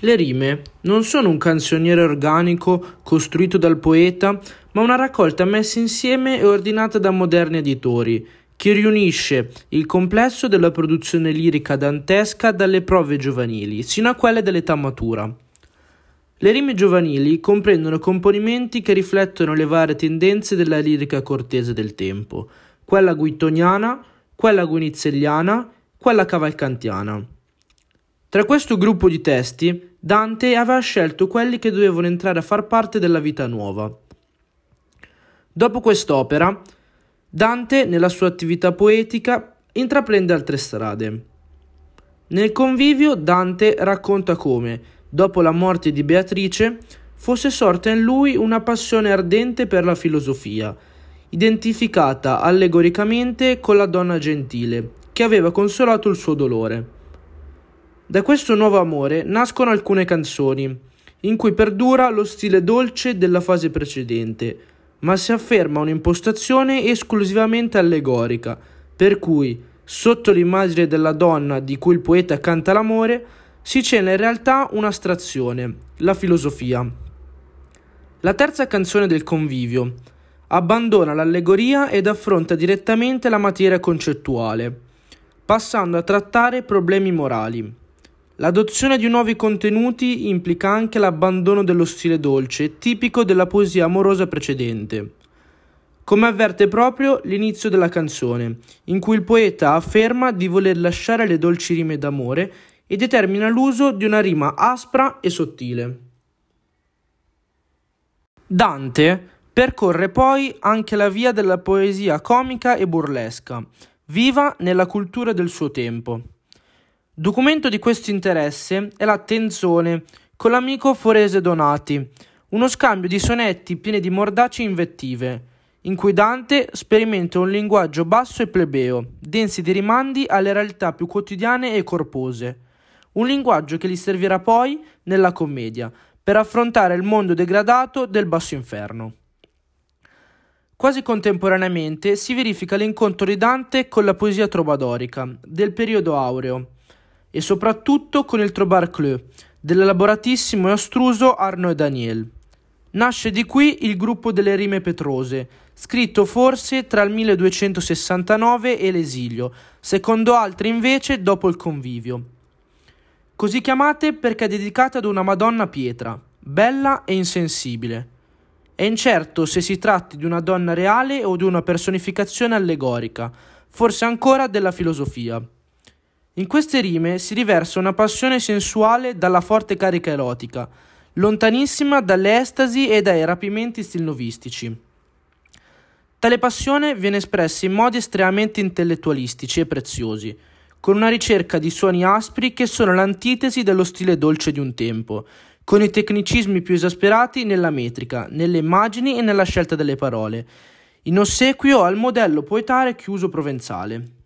Le rime non sono un canzoniere organico costruito dal poeta, ma una raccolta messa insieme e ordinata da moderni editori, che riunisce il complesso della produzione lirica dantesca dalle prove giovanili sino a quelle dell'età matura. Le rime giovanili comprendono componimenti che riflettono le varie tendenze della lirica cortese del tempo, quella guittoniana, quella guinizelliana, quella cavalcantiana. Tra questo gruppo di testi, Dante aveva scelto quelli che dovevano entrare a far parte della vita nuova. Dopo quest'opera, Dante, nella sua attività poetica, intraprende altre strade. Nel convivio Dante racconta come, dopo la morte di Beatrice, fosse sorta in lui una passione ardente per la filosofia, identificata allegoricamente con la donna gentile, che aveva consolato il suo dolore. Da questo nuovo amore nascono alcune canzoni, in cui perdura lo stile dolce della fase precedente, ma si afferma un'impostazione esclusivamente allegorica, per cui, sotto l'immagine della donna di cui il poeta canta l'amore, si cela in realtà un'astrazione, la filosofia. La terza canzone del convivio abbandona l'allegoria ed affronta direttamente la materia concettuale, passando a trattare problemi morali. L'adozione di nuovi contenuti implica anche l'abbandono dello stile dolce, tipico della poesia amorosa precedente. Come avverte proprio l'inizio della canzone, in cui il poeta afferma di voler lasciare le dolci rime d'amore e determina l'uso di una rima aspra e sottile. Dante percorre poi anche la via della poesia comica e burlesca, viva nella cultura del suo tempo. Documento di questo interesse è la Tenzone con l'amico Forese Donati, uno scambio di sonetti pieni di mordaci invettive, in cui Dante sperimenta un linguaggio basso e plebeo, densi di rimandi alle realtà più quotidiane e corpose, un linguaggio che gli servirà poi, nella commedia, per affrontare il mondo degradato del basso inferno. Quasi contemporaneamente si verifica l'incontro di Dante con la poesia trovadorica del periodo aureo, e soprattutto con il Trobar Cleu dell'elaboratissimo e astruso Arnaud Daniel. Nasce di qui il gruppo delle rime petrose, scritto forse tra il 1269 e l'esilio, secondo altri invece dopo il convivio. Così chiamate perché è dedicata ad una Madonna pietra, bella e insensibile. È incerto se si tratti di una donna reale o di una personificazione allegorica, forse ancora della filosofia. In queste rime si riversa una passione sensuale dalla forte carica erotica, lontanissima dalle estasi e dai rapimenti stilnovistici. Tale passione viene espressa in modi estremamente intellettualistici e preziosi, con una ricerca di suoni aspri che sono l'antitesi dello stile dolce di un tempo, con i tecnicismi più esasperati nella metrica, nelle immagini e nella scelta delle parole, in ossequio al modello poetare chiuso provenzale.